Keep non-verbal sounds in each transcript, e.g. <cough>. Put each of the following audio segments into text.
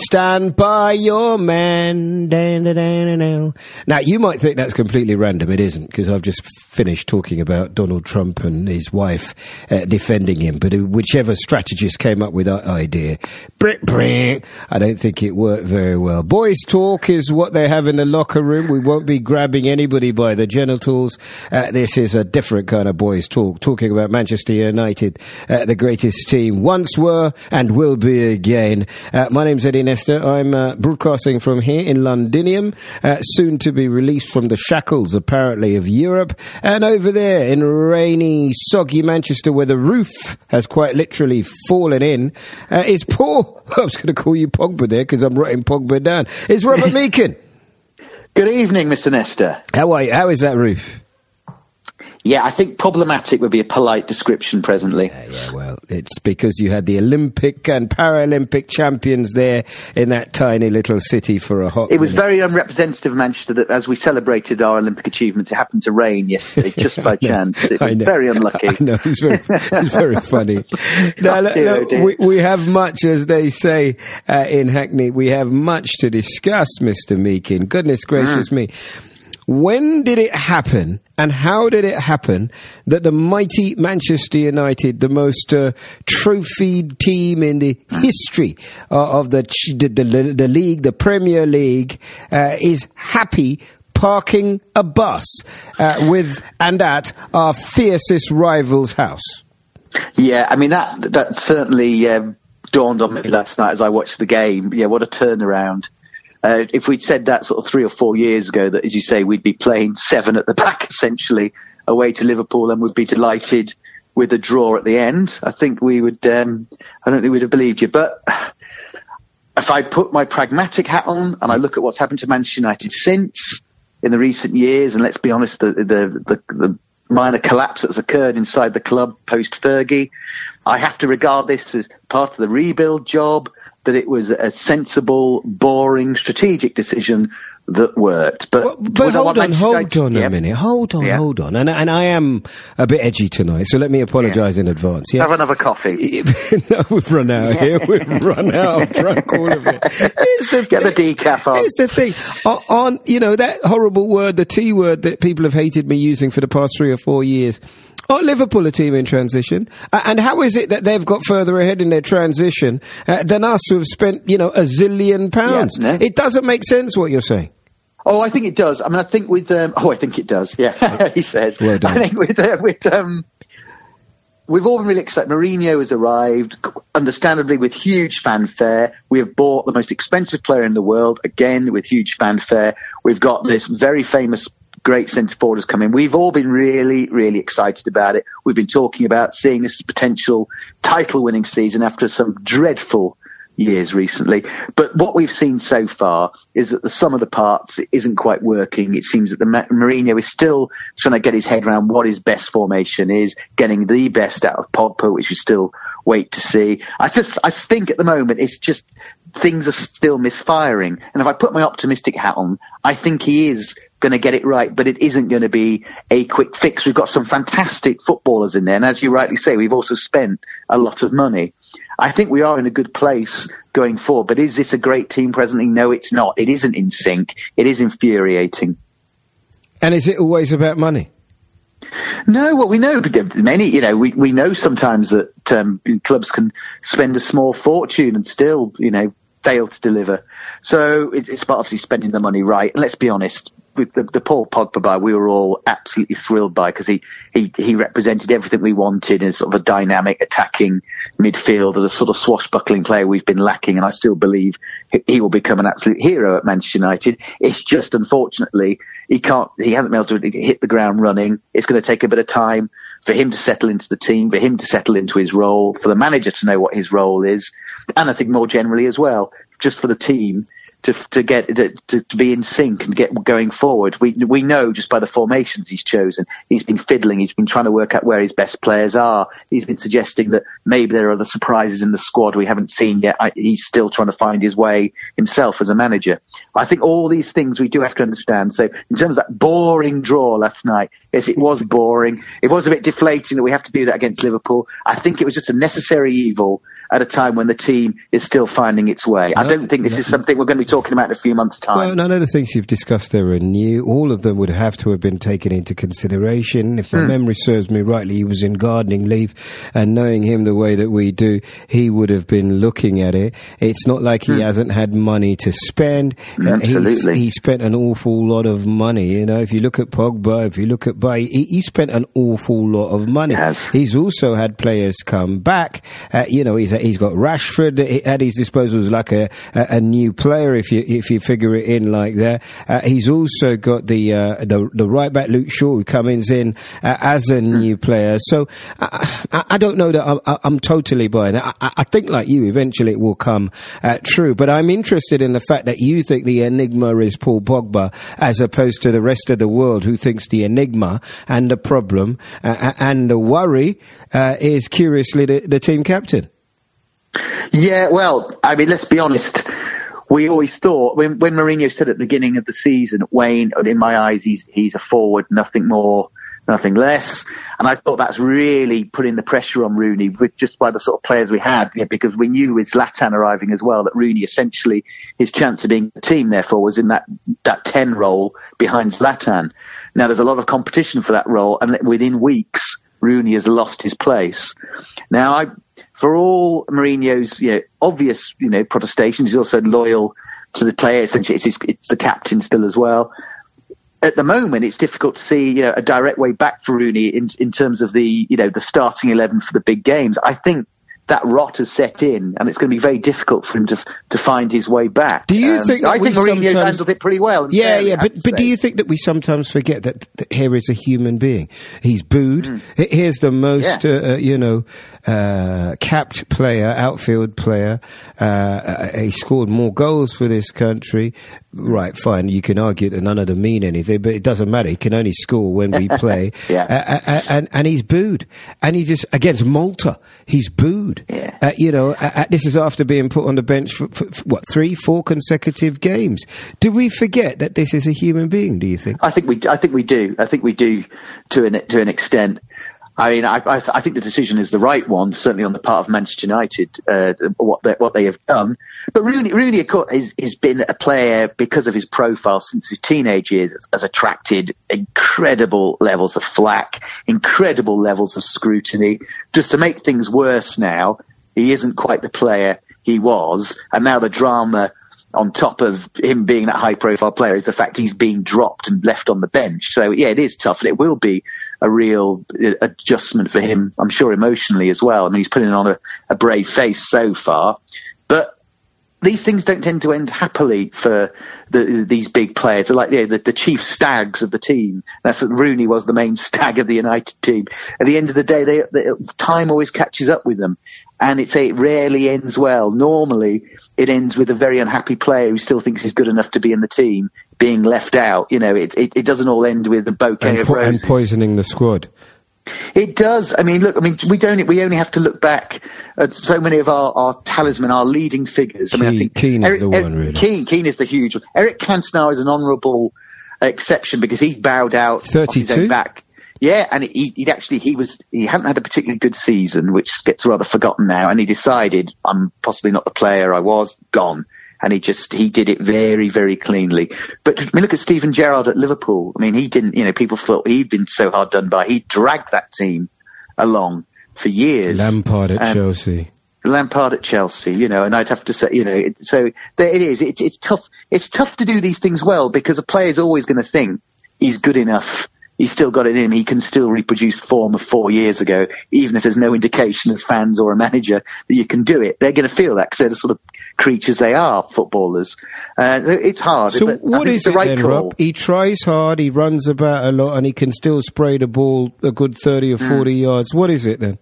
Stand by your man. Now, you might think that's completely random. It isn't, because I've just finished talking about Donald Trump and his wife uh, defending him. But whichever strategist came up with that idea, I don't think it worked very well. Boys talk is what they have in the locker room. We won't be grabbing anybody by the genitals. Uh, this is a different kind of boys talk, talking about Manchester United, uh, the greatest team once were and will be again. Uh, my name's Eddie Nestor. I'm uh, broadcasting from here in Londinium, uh, soon to be released from the shackles, apparently, of Europe. And over there in rainy, soggy Manchester, where the roof has quite literally fallen in, uh, is Paul. <laughs> I was going to call you Pogba there because I'm writing Pogba down. It's Robert <laughs> Meakin. Good evening, Mr. Nestor. How are you? How is that roof? Yeah, I think problematic would be a polite description presently. Yeah, yeah, well, it's because you had the Olympic and Paralympic champions there in that tiny little city for a hot It was minute. very unrepresentative of Manchester that as we celebrated our Olympic achievements, it happened to rain yesterday, <laughs> just by chance. It was very <laughs> unlucky. I know, it's very, <laughs> it's very funny. now, look, we, we have much, as they say uh, in Hackney, we have much to discuss, Mr. Meakin. Goodness gracious Mm. me. When did it happen and how did it happen that the mighty Manchester United, the most uh, trophied team in the history uh, of the, the, the, the league, the Premier League, uh, is happy parking a bus uh, with and at our fiercest rival's house? Yeah, I mean that that certainly um, dawned on me last night as I watched the game. Yeah, what a turnaround! Uh, if we'd said that sort of three or four years ago, that as you say, we'd be playing seven at the <laughs> back essentially away to Liverpool, and would be delighted with a draw at the end. I think we would. Um, I don't think we'd have believed you, but. If I put my pragmatic hat on and I look at what's happened to Manchester United since in the recent years, and let's be honest, the the, the, the minor collapse that's occurred inside the club post Fergie, I have to regard this as part of the rebuild job. That it was a sensible, boring, strategic decision that worked. But, Well, but hold on, hold on a minute. Hold on, hold on. And, and I am a bit edgy tonight, so let me apologise in advance. Yeah. Have another coffee. <laughs> no, we've run out here. We've run out. I've drunk all of it. Here's the Get the decaf on. Here's the thing. On, you know, that horrible word, the T word that people have hated me using for the past three or four years. Are Liverpool a team in transition? Uh, and how is it that they've got further ahead in their transition uh, than us who have spent, you know, a zillion pounds? no. It doesn't make sense what you're saying. Oh, I think it does. I mean, I think with um, oh, I think it does. Yeah, <laughs> he says. Well done. I think with uh, with um, we've all been really excited. Mourinho has arrived, understandably with huge fanfare. We have bought the most expensive player in the world again with huge fanfare. We've got this very famous. Great centre forward has come in. We've all been really, really excited about it. We've been talking about seeing this potential title-winning season after some dreadful years recently. But what we've seen so far is that the sum of the parts isn't quite working. It seems that the Mourinho is still trying to get his head around what his best formation is, getting the best out of Pogba, which we still wait to see. I just, I think at the moment it's just things are still misfiring. And if I put my optimistic hat on, I think he is going to get it right, but it isn't going to be a quick fix. We've got some fantastic footballers in there. And as you rightly say, we've also spent a lot of money. I think we are in a good place going forward, but is this a great team presently? No, it's not. It isn't in sync. It is infuriating. And is it always about money? No, well, we know many. You know, we we know sometimes that um, clubs can spend a small fortune and still, you know, fail to deliver. So it, it's about obviously spending the money right. And let's be honest, the, the Paul Pogba we were all absolutely thrilled by because he, he he represented everything we wanted in sort of a dynamic, attacking midfield, as a sort of swashbuckling player we've been lacking. And I still believe he will become an absolute hero at Manchester United. It's just unfortunately he can't, he hasn't been able to hit the ground running. It's going to take a bit of time for him to settle into the team, for him to settle into his role, for the manager to know what his role is, and I think more generally as well, just for the team to to get to, to be in sync and get going forward. We we know just by the formations he's chosen. He's been fiddling. He's been trying to work out where his best players are. He's been suggesting that maybe there are other surprises in the squad we haven't seen yet. I, he's still trying to find his way himself as a manager. I think all these things we do have to understand. So in terms of that boring draw last night, yes, it was boring. It was a bit deflating that we have to do that against Liverpool. I think it was just a necessary evil at a time when the team is still finding its way. I don't think this is something we're going to be talking about in a few months' time. Well, none of the things you've discussed there are new. All of them would have to have been taken into consideration. If my Hmm. memory serves me rightly, he was in gardening leave, and knowing him the way that we do, he would have been looking at it. It's not like he hasn't had money to spend. Uh, Hmm. Absolutely. he spent an awful lot of money. You know, if you look at Pogba, if you look at Bay, he, he spent an awful lot of money. He's also had players come back. Uh, you know, he's he's got Rashford at his disposal as like a, a a new player if you if you figure it in like that. Uh, he's also got the uh, the the right back Luke Shaw who comes in uh, as a new player. So I, I, don't know that I'm, I'm totally buying it. I, I I think like you, eventually it will come uh, true. But I'm interested in the fact that you think the enigma is Paul Pogba as opposed to the rest of the world who thinks the enigma and the problem uh, and the worry uh, is curiously the, the team captain. Yeah, well, I mean, let's be honest. We always thought when when Mourinho said at the beginning of the season, Wayne, in my eyes, he's he's a forward, nothing more, nothing less. And I thought that's really putting the pressure on Rooney with just by the sort of players we had, know, because we knew with Zlatan arriving as well that Rooney essentially his chance of being the team therefore was in that that ten role behind Zlatan. Now there's a lot of competition for that role, and within weeks Rooney has lost his place. Now I for all Mourinho's you know, obvious you know protestations, he's also loyal to the players. Essentially, it's, it's the captain still as well. At the moment, it's difficult to see you know, a direct way back for Rooney in in terms of the you know the starting eleven for the big games. I think that rot has set in, and it's going to be very difficult for him to to find his way back. Do you Um, think I think Mourinho's sometimes- handled it pretty well? Yeah, fairly, yeah, but but do you think that we sometimes forget that, that here is a human being? He's booed. H- Here's the most. Yeah. uh, uh, you know, uh, capped player, outfield player. Uh, uh, he scored more goals for this country. Right, fine. You can argue that none of them mean anything, but it doesn't matter. He can only score when we <laughs> play. Yeah. Uh, uh, and and he's booed, and he just against Malta, he's booed. Yeah. Uh, you know, uh, uh, this is after being put on the bench for, for, for what three, four consecutive games. Do we forget that this is a human being? Do you think? I think we, I think we do. I think we do to an to an extent. I mean, I, I, I think the decision is the right one, certainly on the part of Manchester United, uh, what they, what they have done. But Rooney, Rooney has, has been a player because of his profile since his teenage years, has, has attracted incredible levels of flack, incredible levels of scrutiny. Just to make things worse now, he isn't quite the player he was, and now the drama on top of him being that high profile player is the fact he's being dropped and left on the bench. So yeah, it is tough and it will be a real uh, adjustment for him, I'm sure emotionally as well. I mean, he's putting on a, a brave face so far, but these things don't tend to end happily for the, these big players. They're like yeah, the, the chief stags of the team. That's what Rooney was the main <laughs> stag of the United team. At the end of the day, they, they, time always catches up with them, and it's it rarely ends well. Normally, it ends with a very unhappy player who still thinks he's good enough to be in the team being left out. You know, it it, it doesn't all end with a bouquet And, of po- and poisoning the squad. It does. I mean, look. I mean, we don't. We only have to look back at so many of our, our talisman, our leading figures. I mean, I think Keane is the one, really. Keane, Keane is the huge one. Eric Cantona is an honourable exception because he bowed out. 32? back. Yeah, and he, he'd actually he was he hadn't had a particularly good season, which gets rather forgotten now. And he decided I'm possibly not the player I was. Gone. And he just he did it very very cleanly. But I mean, look at Steven Gerrard at Liverpool. I mean, he didn't. You know, people thought he'd been so hard done by. He dragged that team along for years. Lampard at Um, Chelsea. Lampard at Chelsea, you know, and I'd have to say, you know, it, so there it is. It's it's tough. It's tough to do these things well because a player's always going to think he's good enough. He's still got it in him. He can still reproduce form of four years ago, even if there's no indication as fans or a manager that you can do it. They're going to feel that because they're the sort of creatures they are, footballers. Uh, it's hard. So but what is the it right then, call. Rob? He tries hard, he runs about a lot, and he can still spray the ball a good thirty or Hmm. forty yards. What is it then?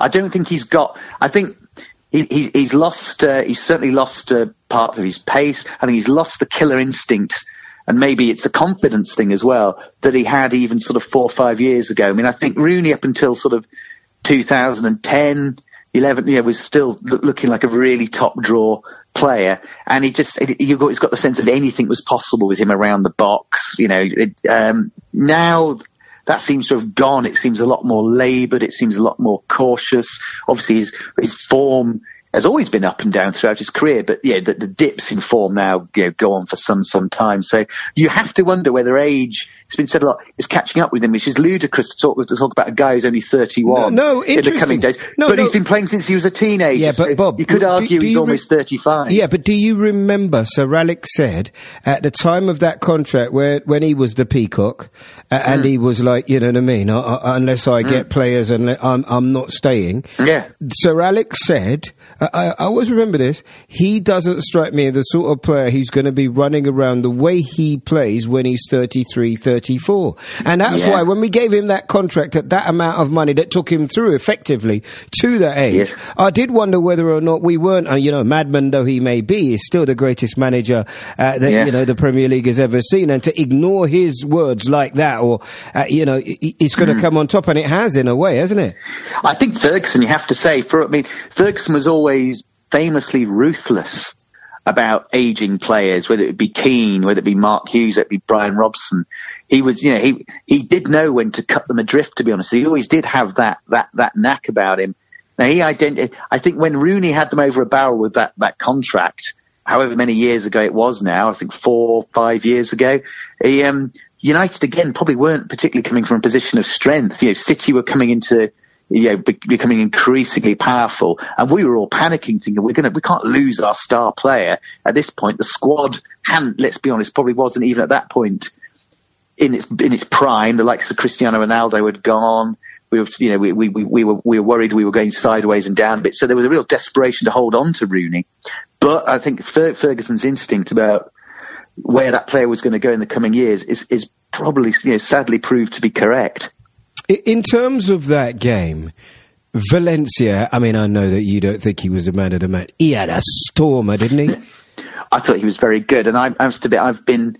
I don't think he's got. I think he, he, he's lost. Uh, he's certainly lost uh, parts of his pace. I think he's lost the killer instinct, and maybe it's a confidence thing as well that he had even sort of four or five years ago. I mean, I think Rooney up until sort of 2010, 11, yeah, was still loo- looking like a really top draw player, and he just you got he's got the sense that anything was possible with him around the box. You know, it, um, now that seems to have gone. It seems a lot more laboured. It seems a lot more cautious. Obviously, his his form has always been up and down throughout his career, but yeah, the, the dips in form now you know, go on for some some time. So you have to wonder whether age. It's been said a lot. Is catching up with him, which is ludicrous to talk to talk about a guy who's only thirty one. No, no in the coming days. No, but no. he's been playing since he was a teenager. Yeah, but so Bob, you could argue do he's you almost re- thirty five. Yeah, but do you remember Sir Alex said at the time of that contract where when he was the peacock uh, Mm. and he was like, you know what I mean? Uh, uh, unless I get players and I'm I'm not staying. Yeah. Sir Alex said, I, I always remember this. He doesn't strike me as the sort of player who's going to be running around the way he plays when he's 33, 34. And that's Yeah. why when we gave him that contract at that amount of money that took him through effectively to that age, Yes. I did wonder whether or not we weren't, uh, you know, madman though he may be, is still the greatest manager uh, that Yes. you know the Premier League has ever seen, and to ignore his words like that, or uh, you know, it's going to come on top, and it has in a way, hasn't it? I think Ferguson, you have to say, for I mean, Ferguson was always famously ruthless about aging players, whether it be Keane, whether it be Mark Hughes, whether it be Brian Robson. He was, you know, he he did know when to cut them adrift. To be honest, he always did have that that that knack about him. Now he identi- I think when Rooney had them over a barrel with that that contract, however many years ago it was now, I think four five years ago, he um. United again probably weren't particularly coming from a position of strength. You know, City were coming into you know, be- becoming increasingly powerful. And we were all panicking, thinking we're going to, we can't lose our star player. At this point, the squad hadn't, let's be honest, probably wasn't even at that point in its, in its prime. The likes of Cristiano Ronaldo had gone. We were, you know, we, we, we, we were, we were worried we were going sideways and down a bit. So there was a real desperation to hold on to Rooney. But I think Fer- Ferguson's instinct about where that player was going to go in the coming years is, is probably, you know, sadly proved to be correct. I- In terms of that game, Valencia, I mean, I know that you don't think he was a man of the match. He had a stormer, didn't he? I thought he was very good, and I, I must admit, I've been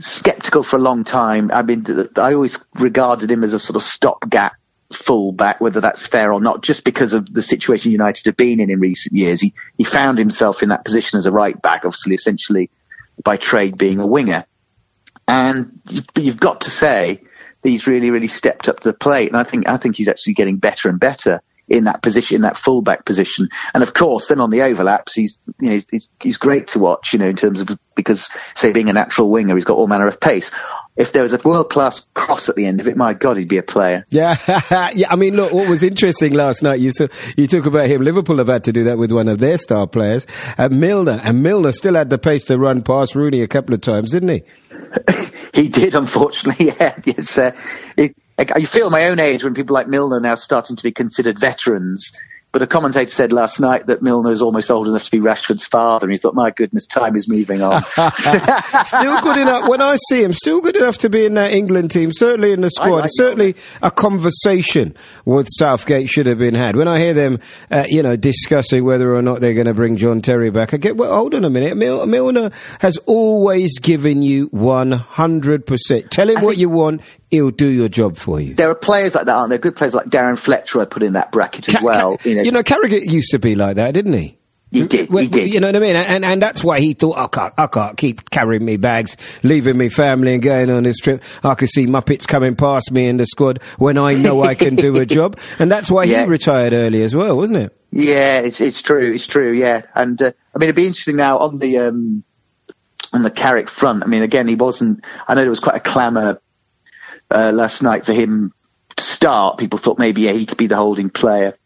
skeptical for a long time. I've been, I always regarded him as a sort of stopgap fullback, whether that's fair or not, just because of the situation United have been in in recent years. He he found himself in that position as a right back, obviously, essentially by trade being a winger, and you've, got to say he's really, really stepped up to the plate, and I think I think he's actually getting better and better in that position, in that fullback position. And of course, then on the overlaps, he's you know he's, he's great to watch. You know, in terms of because say being a natural winger, he's got all manner of pace. If there was a world class cross at the end of it, my God, he'd be a player. Yeah, <laughs> yeah. I mean, look, what was interesting last night, you saw, you talk about him. Liverpool have had to do that with one of their star players, uh, Milner, and Milner still had the pace to run past Rooney a couple of times, didn't he? <laughs> <laughs> he did, unfortunately. <laughs> Yeah, it's, uh, it, I you feel my own age when people like Milner are now starting to be considered veterans. But a commentator said last night that Milner is almost old enough to be Rashford's father, and he thought, my goodness, time is moving on. <laughs> <laughs> still good enough. When I see him, still good enough to be in that England team. Certainly in the squad. like certainly a conversation with Southgate should have been had. When I hear them, uh, you know, discussing whether or not they're going to bring John Terry back, I get. Well, hold on a minute. Mil- Milner has always given you one hundred percent. Tell him what you want. He'll do your job for you. there are players like that, aren't there? Good players like Darren Fletcher I put in that bracket as Ca- well. Ca- you know, you know, Carragher used to be like that, didn't he? he did, he did. You know what I mean? And and that's why he thought, I can't, I can't keep carrying me bags, leaving me family and going on this trip. I can see Muppets coming past me in the squad when I know I can do a <laughs> job. And that's why Yeah. he retired early as well, wasn't it? Yeah, it's it's true. It's true. Yeah, and uh, I mean, it'd be interesting now on the um, on the Carrick front. I mean, again, he wasn't. I know there was quite a clamour uh, last night for him to start. People thought maybe yeah, he could be the holding player.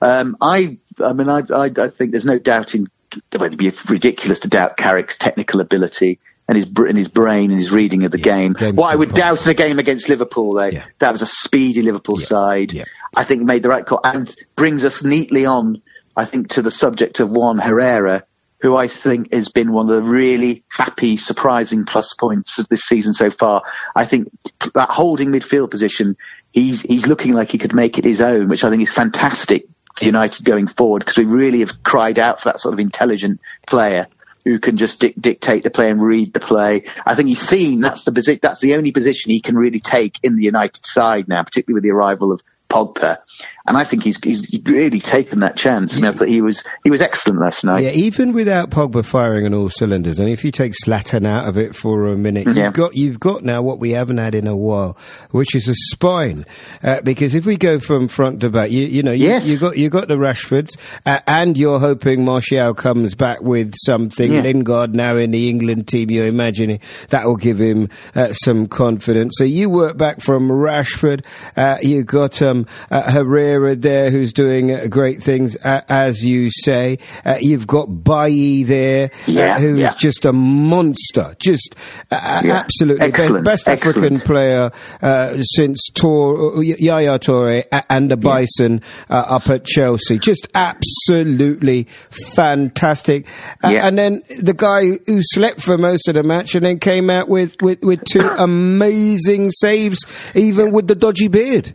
Um, I, I mean, I, I, I think there's no doubt in. Well, it'd be ridiculous to doubt Carrick's technical ability and his and his brain and his reading of the game. game's What I would doubt in a game against Liverpool, though, Yeah. that was a speedy Liverpool side. yeah. I think made the right call and brings us neatly on, I think, to the subject of Juan Herrera, who I think has been one of the really happy, surprising plus points of this season so far. I think that holding midfield position, he's, he's looking like he could make it his own, which I think is fantastic for United going forward because we really have cried out for that sort of intelligent player who can just dic- dictate the play and read the play. I think he's seen that's the posi- that's the only position he can really take in the United side now, particularly with the arrival of Pogba. And I think he's he's really taken that chance. I mean, I thought he was he was excellent last night. Yeah, even without Pogba firing on all cylinders, and if you take Zlatan out of it for a minute, Yeah. you've got you've got now what we haven't had in a while, which is a spine. Uh, because if we go from front to back, you you know you, Yes. you got you got the Rashfords, uh, and you're hoping Martial comes back with something. Yeah. Lingard now in the England team, you're imagining that will give him uh, some confidence. So you work back from Rashford. Uh, you got um, uh, Herrera there, who's doing uh, great things, uh, as you say. Uh, you've got Bailly there, Yeah, uh, who is yeah. just a monster, just uh, Yeah, absolutely excellent, best African excellent. player uh, since Tor- Yaya Toure and the Bison uh, up at Chelsea. Just absolutely fantastic. And then the guy who slept for most of the match and then came out with, with, with two <coughs> amazing saves, even with the dodgy beard.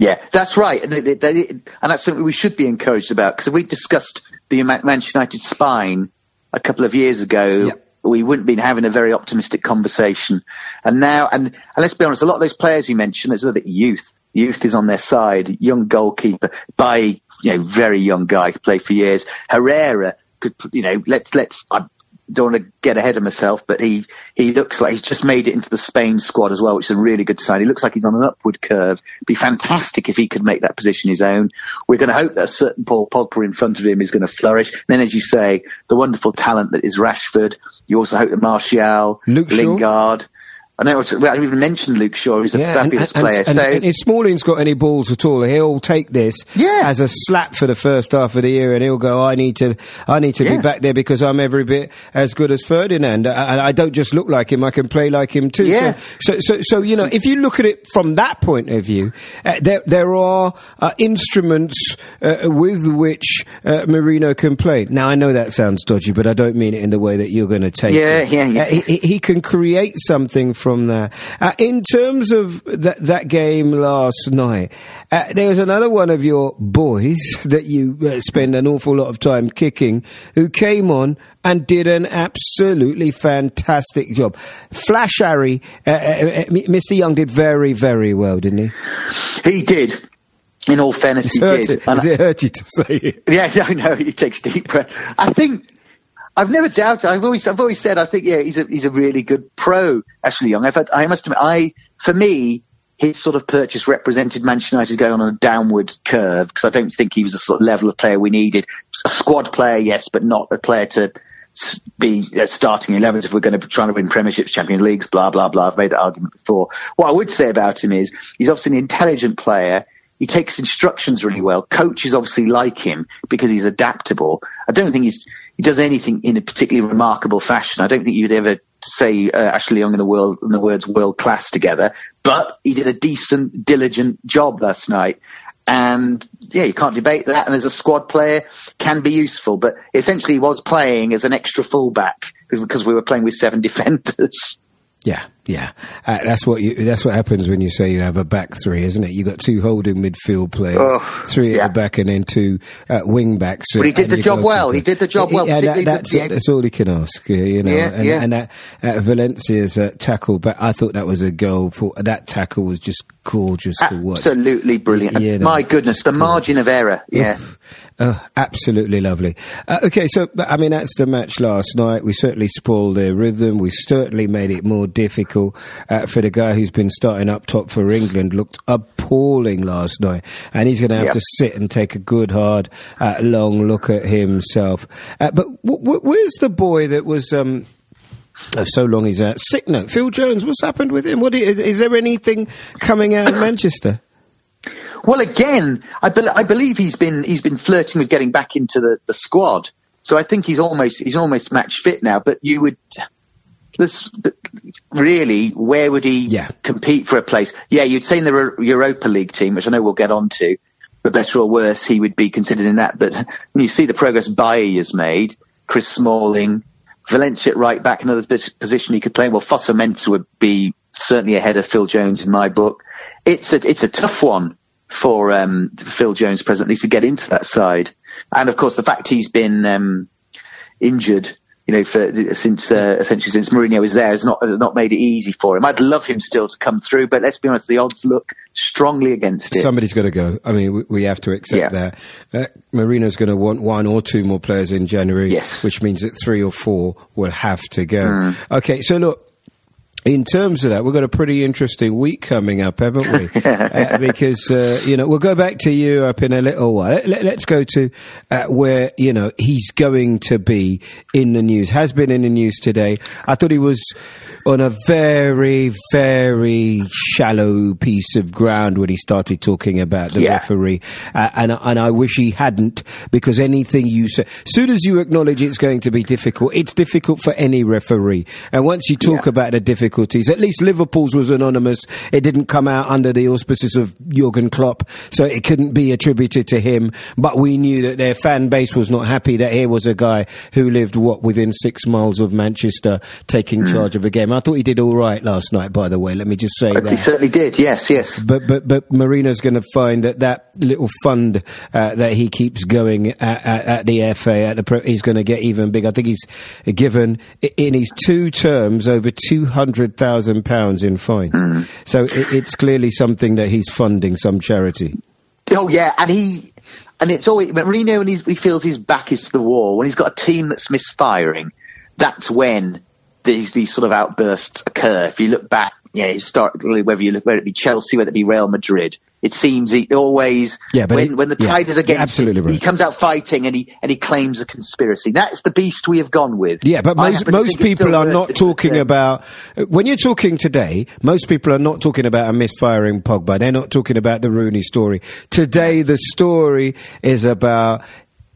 Yeah, that's right, and, it, it, it- and that's something we should be encouraged about because we discussed the Manchester United spine a couple of years ago. Yeah. We wouldn't been having a very optimistic conversation, and now, and, and let's be honest, a lot of those players you mentioned, there's a little bit youth. Youth is on their side. Young goalkeeper, by you know, very young guy, could play for years. Herrera could, you know, let's let's. I don't want to get ahead of myself, but he he looks like he's just made it into the Spain squad as well, which is a really good sign. He looks like he's on an upward curve. Be fantastic if he could make that position his own. We're going to hope that a certain Paul Pogba in front of him is going to flourish. And then, as you say, the wonderful talent that is Rashford. You also hope that Martial, Luke Shaw. I know. We haven't even mentioned Luke Shaw. He's a Yeah, fabulous and, player. and, so and if Smalling's got any balls at all, he'll take this Yeah. as a slap for the first half of the year, and he'll go, "I need to, I need to be back there because I'm every bit as good as Ferdinand, Uh, and I don't just look like him; I can play like him too." Yeah. So, so, so, so you know, if you look at it from that point of view, uh, there there are uh, instruments uh, with which uh, Mourinho can play. Now, I know that sounds dodgy, but I don't mean it in the way that you're going to take Yeah, it. yeah, yeah. Uh, he- he can create something from there. Uh, in terms of that that game last night, uh, there was another one of your boys <laughs> that you uh, spend an awful lot of time kicking, who came on and did an absolutely fantastic job. Flash Harry, uh, uh, uh, Mr. Young did very, very well, didn't he? he did. In all fairness, he Hurt did. it- Does it hurt you to say it? <laughs> Yeah, no, no, he takes deep breath. I think I've never doubted. I've always, I've always said I think yeah, he's a he's a really good pro. Ashley Young. I've had, I must admit, I for me, his sort of purchase represented Manchester United going on a downward curve because I don't think he was the sort of level of player we needed. A squad player, yes, but not a player to be starting 11s if we're going to be trying to win premierships, Champions Leagues, blah, blah, blah. I've made that argument before. What I would say about him is he's obviously an intelligent player. He takes instructions really well. Coaches obviously like him because he's adaptable. I don't think he's, does anything in a particularly remarkable fashion. I don't think you'd ever say uh, Ashley Young and the world, the words world class together, but he did a decent, diligent job last night. And yeah, you can't debate that. And as a squad player, can be useful. But essentially, he was playing as an extra fullback because we were playing with seven <laughs> defenders. Yeah, yeah. Uh, that's what you. That's what happens when you say you have a back three, isn't it? You got two holding midfield players, Oh, three at yeah. the back, and then two uh, wing backs. But he did the job well. He did the job well, Yeah, that, that's the- that's all he can ask. uh, You know, Yeah, and, yeah. and that uh, Valencia's uh, tackle, but I thought that was a goal. For that tackle was just gorgeous to watch. Absolutely brilliant. Yeah, no, My goodness, the margin of error. Yeah. Oh, absolutely lovely. Uh, okay, so I mean that's the match last night. We certainly spoiled their rhythm. We certainly made it more difficult uh, for the guy who's been starting up top for England. Looked appalling last night, and he's going to have Yeah. to sit and take a good, hard, uh, long look at himself. Uh, but w- w- where's the boy that was? Um, Oh, so long he's out. Sick note. Phil Jones, what's happened with him? What is, is there anything coming out of <coughs> Manchester? Well, again, I, bel I believe he's been he's been flirting with getting back into the, the squad. So I think he's almost he's almost match fit now. But you would, this really, where would he Yeah. compete for a place? Yeah, you'd say in the Europa League team, which I know we'll get on to. But better or worse, he would be considered in that. But when you see the progress Bailly has made, Chris Smalling, Valencia at right back, another position he could play. Well, Fosu-Mensah would be certainly ahead of Phil Jones in my book. It's a it's a tough one for um, Phil Jones presently to get into that side, and of course the fact he's been um, injured you know, for since uh, essentially since Mourinho was there, has not has not made it easy for him. I'd love him still to come through, but let's be honest, the odds look strongly against it. Somebody's got to go. I mean, we, we have to accept Yeah. that. Uh, Mourinho's going to want one or two more players in January, Yes. which means that three or four will have to go. Mm. Okay, so look. In terms of that, we've got a pretty interesting week coming up, haven't we? <laughs> uh, because, uh, you know, we'll go back to Europe in a little while. Let, us go to uh, where, you know, he's going to be in the news, has been in the news today. I thought he was on a very, very shallow piece of ground when he started talking about the Yeah. referee. Uh, and, and I wish he hadn't because anything you say, soon as you acknowledge it's going to be difficult, it's difficult for any referee. And once you talk Yeah. about the difficulties, at least Liverpool's was anonymous. It didn't come out under the auspices of Jurgen Klopp, so it couldn't be attributed to him. But we knew that their fan base was not happy that here was a guy who lived, what, within six miles of Manchester taking Hmm. charge of a game. I thought he did all right last night, by the way. Let me just say He that. He certainly did. Yes, yes. But but but Mourinho's going to find that that little fund uh, that he keeps going at, at, at the FA at the pro, he's going to get even bigger. I think he's given in his two terms over two hundred thousand pounds in fines. So it, it's clearly something that he's funding some charity. Oh yeah, and he and it's always when he's, he feels his back is to the wall when he's got a team that's misfiring. That's when these these sort of outbursts occur. If you look back, yeah, historically, whether you look whether it be Chelsea, whether it be Real Madrid, it seems he always Yeah, but when it- when the yeah, tide is you're against absolutely him, right. he comes out fighting and he and he claims a conspiracy. That's the beast we have gone with. Yeah, but most most people are not talking about when you're talking today. Most people are not talking about a misfiring Pogba. They're not talking about the Rooney story. Today, the story is about.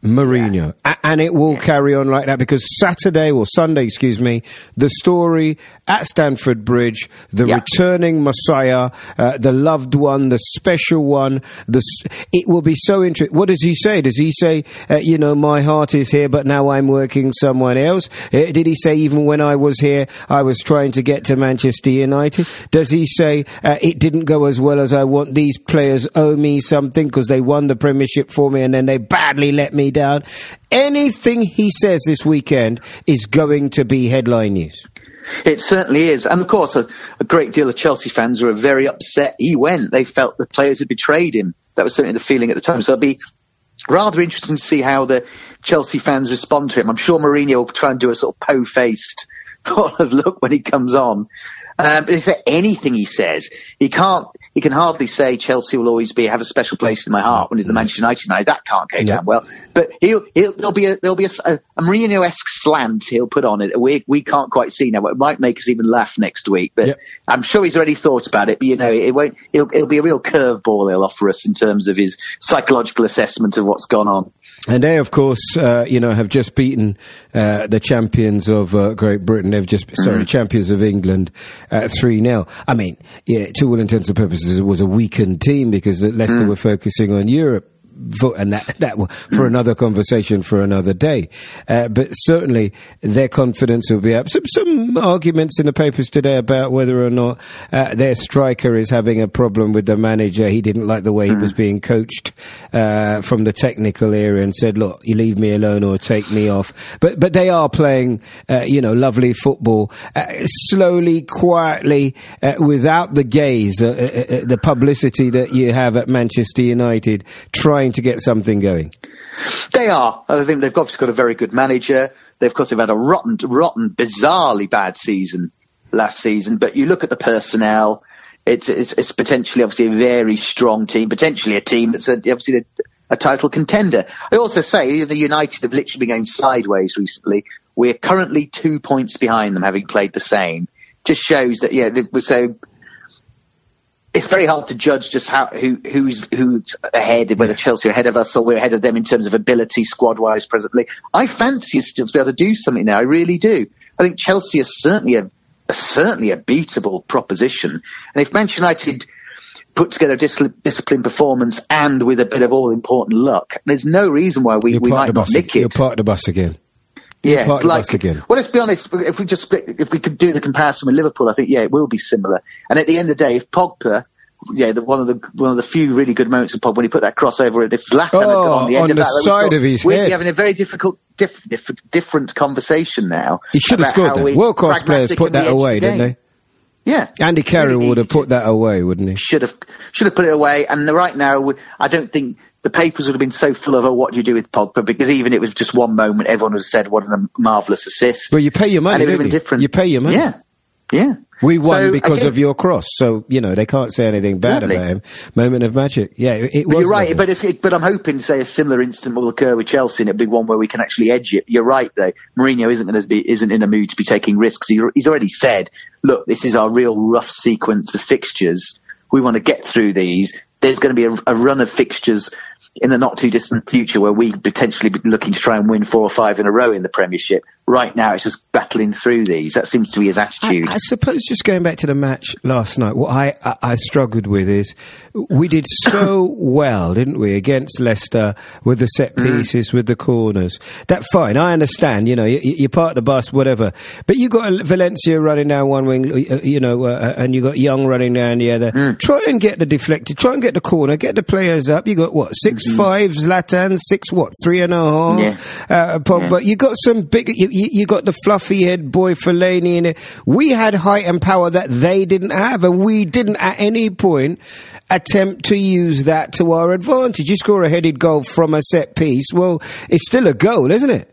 Mourinho, A- and it will carry on like that because Saturday or Sunday, excuse me, the story at Stamford Bridge, the Yeah. returning Messiah, uh, the loved one, the special one. The s- it will be so interesting. What does he say? Does he say, uh, you know, my heart is here, but now I'm working someone else? Uh, did he say even when I was here, I was trying to get to Manchester United? Does he say uh, it didn't go as well as I want? These players owe me something because they won the Premiership for me and then they badly let me down. Anything he says this weekend is going to be headline news. It certainly is. And of course, a, a great deal of Chelsea fans were very upset he went. They felt the players had betrayed him. That was certainly the feeling at the time. So it'll be rather interesting to see how the Chelsea fans respond to him. I'm sure Mourinho will try and do a sort of po-faced <laughs> sort of look when he comes on. Um, is there anything he says? He can't. He can hardly say Chelsea will always be have a special place in my heart when he's the Manchester United. That can't go Yeah. down well. But he'll, he'll there'll be a there'll be a, a, Mourinho-esque slant he'll put on it. We we can't quite see now. It might make us even laugh next week. But. I'm sure he's already thought about it. But you know, it won't. It'll, it'll be a real curveball he'll offer us in terms of his psychological assessment of what's gone on. And they, of course, uh, you know, have just beaten uh, the champions of uh, Great Britain. They've just, sorry, champions of England, uh, three 0 I mean, yeah, to all intents and purposes, it was a weakened team because Leicester were focusing on Europe. For, and that, <laughs> that will- for another conversation for another day. Uh, but certainly their confidence will be up. Some, some arguments in the papers today about whether or not uh, their striker is having a problem with the manager. He didn't like the way he was being coached uh, from the technical area and said, "Look, you leave me alone or take me off." But but they are playing, uh, you know, lovely football, uh, slowly, quietly, uh, without the gaze, uh, uh, uh, the publicity that you have at Manchester United, trying to get something going. They are. I think they've obviously got a very good manager. They, of course, they've had a rotten, rotten, bizarrely bad season last season. But you look at the personnel. It's it's, it's potentially obviously a very strong team. Potentially a team that's a, obviously a, a title contender. I also say the United have literally been going sideways recently. We're currently two points behind them, having played the same. Just shows that yeah, they- so it's very hard to judge just how who who's who's ahead, whether Chelsea are ahead of us or we're ahead of them in terms of ability, squad wise. Presently, I fancy us still to be able to do something now. I really do. I think Chelsea is certainly a, a certainly a beatable proposition, and if Manchester United put together a dis- disciplined performance and with a bit of all important luck, there's no reason why we, we might not bus. nick You're part of the bus again. Yeah, part of the like, again. well, let's be honest. If we just split, if we could do the comparison with Liverpool, I think yeah, it will be similar. And at the end of the day, if Pogba yeah, the, one of the one of the few really good moments of Pogba when he put that crossover. If Zlatan had Oh, gone on the end on of the that, side thought, of his we'd head. be having a very difficult, diff, diff, different conversation now. He should have scored that. World class players put that away, didn't they? Yeah, Andy Carroll would have put that away, wouldn't he? should have should have put it away. And right now, I don't think the papers would have been so full of oh, what do you do with Pogba because even it was just one moment, everyone would have said what a marvelous assist. Well, you pay your money, and it would have don't been you? different. You pay your money. Yeah, yeah. We won So, because of your cross, so you know they can't say anything bad Lovely. about him. Moment of magic, yeah, it, was. you're right, lovely. but it's, it, but I'm hoping, say, a similar incident will occur with Chelsea, and it'll be one where we can actually edge it. You're right, though. Mourinho isn't going to be isn't in a mood to be taking risks. He, he's already said, "Look, this is our real rough sequence of fixtures. We want to get through these. There's going to be a, a run of fixtures." In the not too distant future, where we potentially be looking to try and win four or five in a row in the Premiership. Right now, it's just battling through these. That seems to be his attitude. I suppose just going back to the match last night, what I, I, I struggled with is we did so <coughs> well, didn't we, against Leicester with the set Mm. pieces, with the corners. That fine, I understand. You know, you, you're part of the bus, whatever. But you got Valencia running down one wing, uh, you know, uh, and you got Young running down the other. Mm. Try and get the deflected. Try and get the corner. Get the players up. You got what six five Zlatan, six what three and a half. Mm-hmm. Yeah. Uh, Pogba. You got some big. You, you, you got the fluffy head boy Fellaini in it. We had height and power that they didn't have, and we didn't at any point attempt to use that to our advantage. You score a headed goal from a set piece. Well, it's still a goal, isn't it?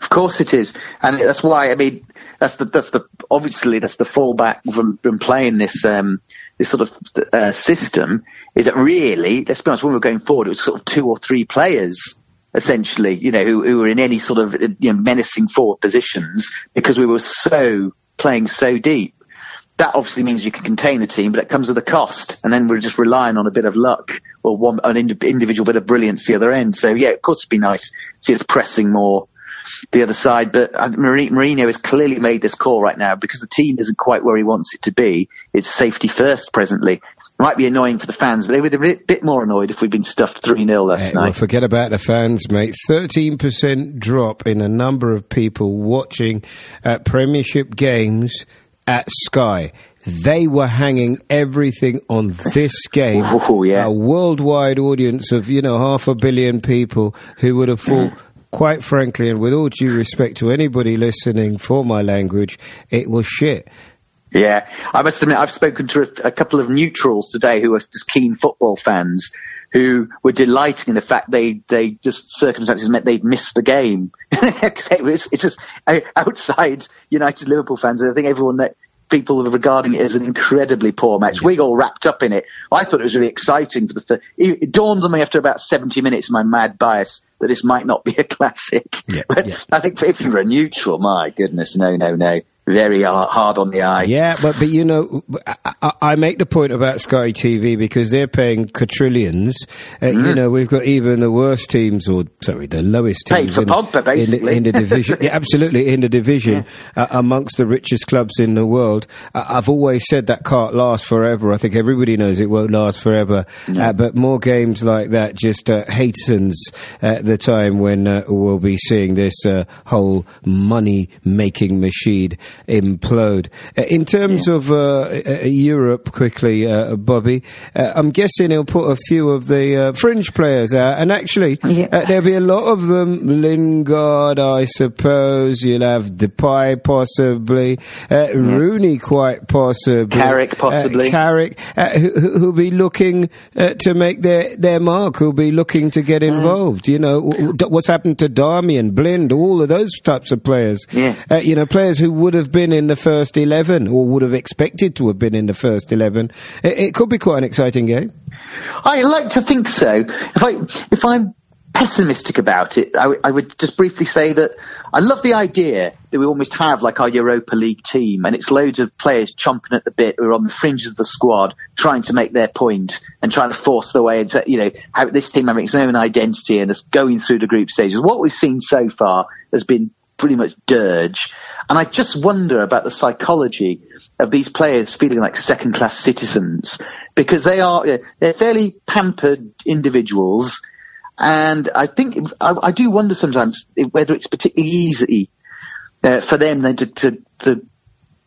Of course it is, and that's why I mean that's the that's the obviously that's the fallback from, from playing this um, this sort of uh, system is that really let's be honest when we were going forward it was sort of two or three players essentially you know who, who were in any sort of you know menacing forward positions because we were so playing so deep. That obviously means you can contain a team, but it comes with a cost, and then we're just relying on a bit of luck or one an indi- individual bit of brilliance the other end. So yeah, of course it'd be nice to see us pressing more the other side. But uh, Mourinho has clearly made this call right now because the team isn't quite where he wants it to be. It's safety first presently. Might be annoying for the fans, but they would have been a bit more annoyed if we'd been stuffed 3 0 last Eh, well, night. forget about the fans, mate. 13% drop in the number of people watching uh, Premiership games at Sky. They were hanging everything on this <laughs> game. Oh, yeah. A worldwide audience of, you know, half a billion people who would have thought, quite frankly, and with all due respect to anybody listening for my language, it was shit. Yeah, I must admit, I've spoken to a, a couple of neutrals today who are just keen football fans who were delighting in the fact they, they just circumstances meant they'd missed the game. <laughs> it was, it's just outside United Liverpool fans. I think everyone that people are regarding it as an incredibly poor match. We all wrapped up in it. I thought it was really exciting for the. fir- It it dawned on me after about 70 minutes, my mad bias, that this might not be a <laughs> classic. Yeah, but yeah. I think if you were a neutral, my goodness, no, no, no. Very hard on the eye. Yeah, but but you know, I, I- make the point about Sky TV because they're paying quadrillions. Uh, You know, we've got even the worst teams, or sorry, the lowest teams for in, Pogba, in, the, basically. in the division. <laughs> yeah, absolutely, in the division uh, amongst the richest clubs in the world. Uh, I've always said that can't last forever. I think everybody knows it won't last forever. Uh, but more games like that just uh, hastens uh, the time when uh, we'll be seeing this uh, whole money-making machine implode. Uh, in terms of uh, uh, Europe, quickly, uh, Bobby, uh, I'm guessing he'll put a few of the uh, fringe players out, and actually, Yeah. uh, there'll be a lot of them. Lingard, I suppose. You'll have Depay, possibly. Uh, Rooney, quite possibly. Carrick, possibly. Uh, Carrick, uh, who, who- who'll be looking uh, to make their, their mark, who'll be looking to Mm. get involved. You know, w- w- what's happened to Darmian, Blind, all of those types of players. Yeah. Uh, you know, players who would have been in the first 11 or would have expected to have been in the first 11. It, it could be quite an exciting game. I like to think so. If I if I'm pessimistic about it, I, w- I would just briefly say that I love the idea that we almost have like our Europa League team, and it's loads of players chomping at the bit who are on the fringe of the squad, trying to make their point and trying to force their way into you know how this team having its own identity and us going through the group stages. What we've seen so far has been pretty much dirge, and I just wonder about the psychology of these players feeling like second class citizens because they are they're fairly pampered individuals. And I think I, I do wonder sometimes whether it's particularly easy uh, for them then to, to to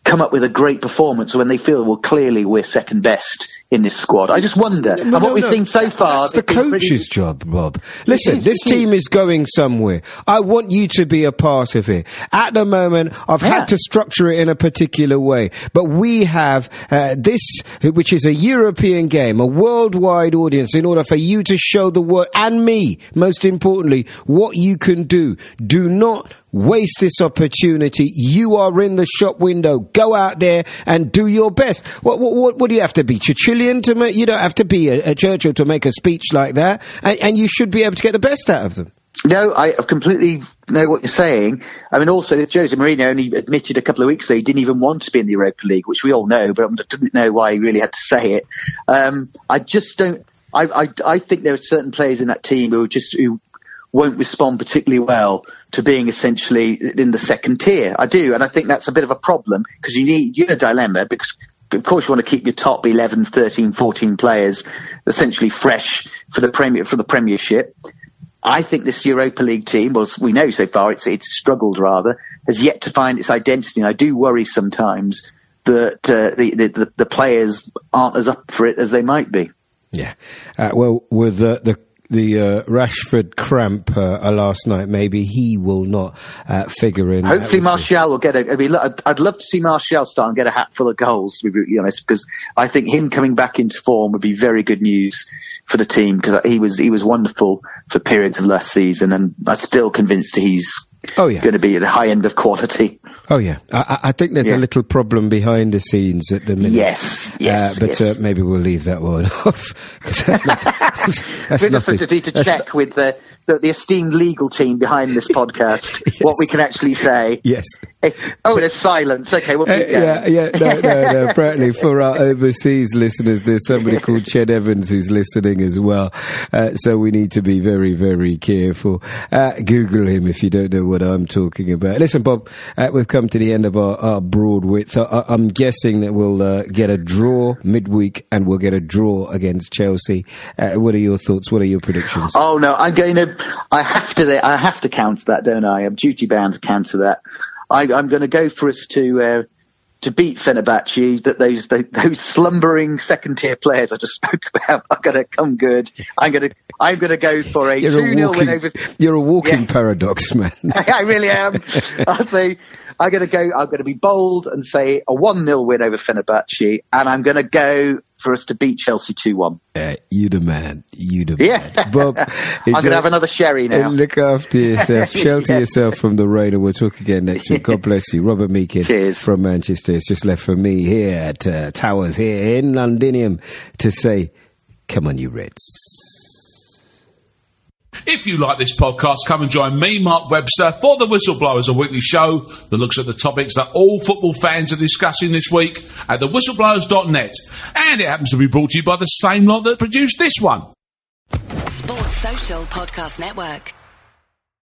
come up with a great performance when they feel well clearly we're second best in this squad. I just wonder. and what no, we've no. seen so far, That's the coach's pretty- job, Bob. Listen, is, this team is going somewhere. I want you to be a part of it. At the moment, I've Yeah. had to structure it in a particular way, but we have uh, this, which is a European game, a worldwide audience, in order for you to show the world and me, most importantly, what you can do. Do not waste this opportunity. You are in the shop window. Go out there and do your best. What, what, what, do you have to be? Churchillian to make? You don't have to be a, a Churchill to make a speech like that. And, and you should be able to get the best out of them. No, I completely know what you're saying. I mean, also, Jose Mourinho only admitted a couple of weeks ago he didn't even want to be in the Europa League, which we all know, but I didn't know why he really had to say it. Um, I just don't. I, I, I think there are certain players in that team who just who won't respond particularly well to being essentially in the second tier. I do, and I think that's a bit of a problem because you need you're in a dilemma because. Of course, you want to keep your top 11, 13, 14 players essentially fresh for the premier for the Premiership. I think this Europa League team, well, we know so far it's it's struggled rather, has yet to find its identity. And I do worry sometimes that uh, the, the the players aren't as up for it as they might be. Yeah. Uh, well, with the the uh, Rashford cramp uh, uh, last night, maybe he will not uh, figure in. Hopefully, Martial will get a. I mean, look, I'd, love to see Martial start and get a hat full of goals. To be brutally honest, because I think him coming back into form would be very good news for the team because he was he was wonderful for periods of last season, and I'm still convinced he's Oh, yeah. going to be the high end of quality. Oh yeah, I, I think there's Yeah. a little problem behind the scenes at the minute. Yes, yes, uh, but yes. Uh, maybe we'll leave that one <laughs> off because that's, <laughs> not, that's, that's nothing. need to that's check with the, the the esteemed legal team behind this podcast <laughs> what we can actually say. Yes. Oh, there's silence. Okay, we'll Uh, yeah, yeah, no, no, no. <laughs> Apparently, for our overseas listeners, there's somebody called Ched Evans who's listening as well. Uh, so we need to be very, very careful. Uh, Google him if you don't know what I'm talking about. Listen, Bob, uh, we've come to the end of our, our broad width. I, I'm guessing that we'll uh, get a draw midweek and we'll get a draw against Chelsea. Uh, what are your thoughts? What are your predictions? Oh no, I'm going to. I have to. I have to counter that, don't I? I'm duty bound to counter that. I, I'm going to go for us to uh, to beat Fenerbahce. That those those slumbering second tier players I just <laughs> spoke about are going to come good. I'm going to. I'm going to go for a You're two a 0 win over. you're a walking Yeah. paradox, man. <laughs> I really am. I'll say I'm going to go. I'm going to be bold and say a one 0 win over Fenerbahce, and I'm going to go for us to beat Chelsea two one. Uh, you the man. You the Yeah, man. Bob, <laughs> I'm going to have another sherry now. Look after yourself. <laughs> Shelter Yeah. yourself from the rain, and we'll talk again next week. God bless you. Robert Meakin Cheers. from Manchester. It's just left for me here at uh, Towers here in Londinium to say, come on, you Reds. If you like this podcast, come and join me, Mark Webster, for The Whistleblowers, a weekly show that looks at the topics that all football fans are discussing this week at thewhistleblowers.net. And it happens to be brought to you by the same lot that produced this one. Sports Social Podcast Network.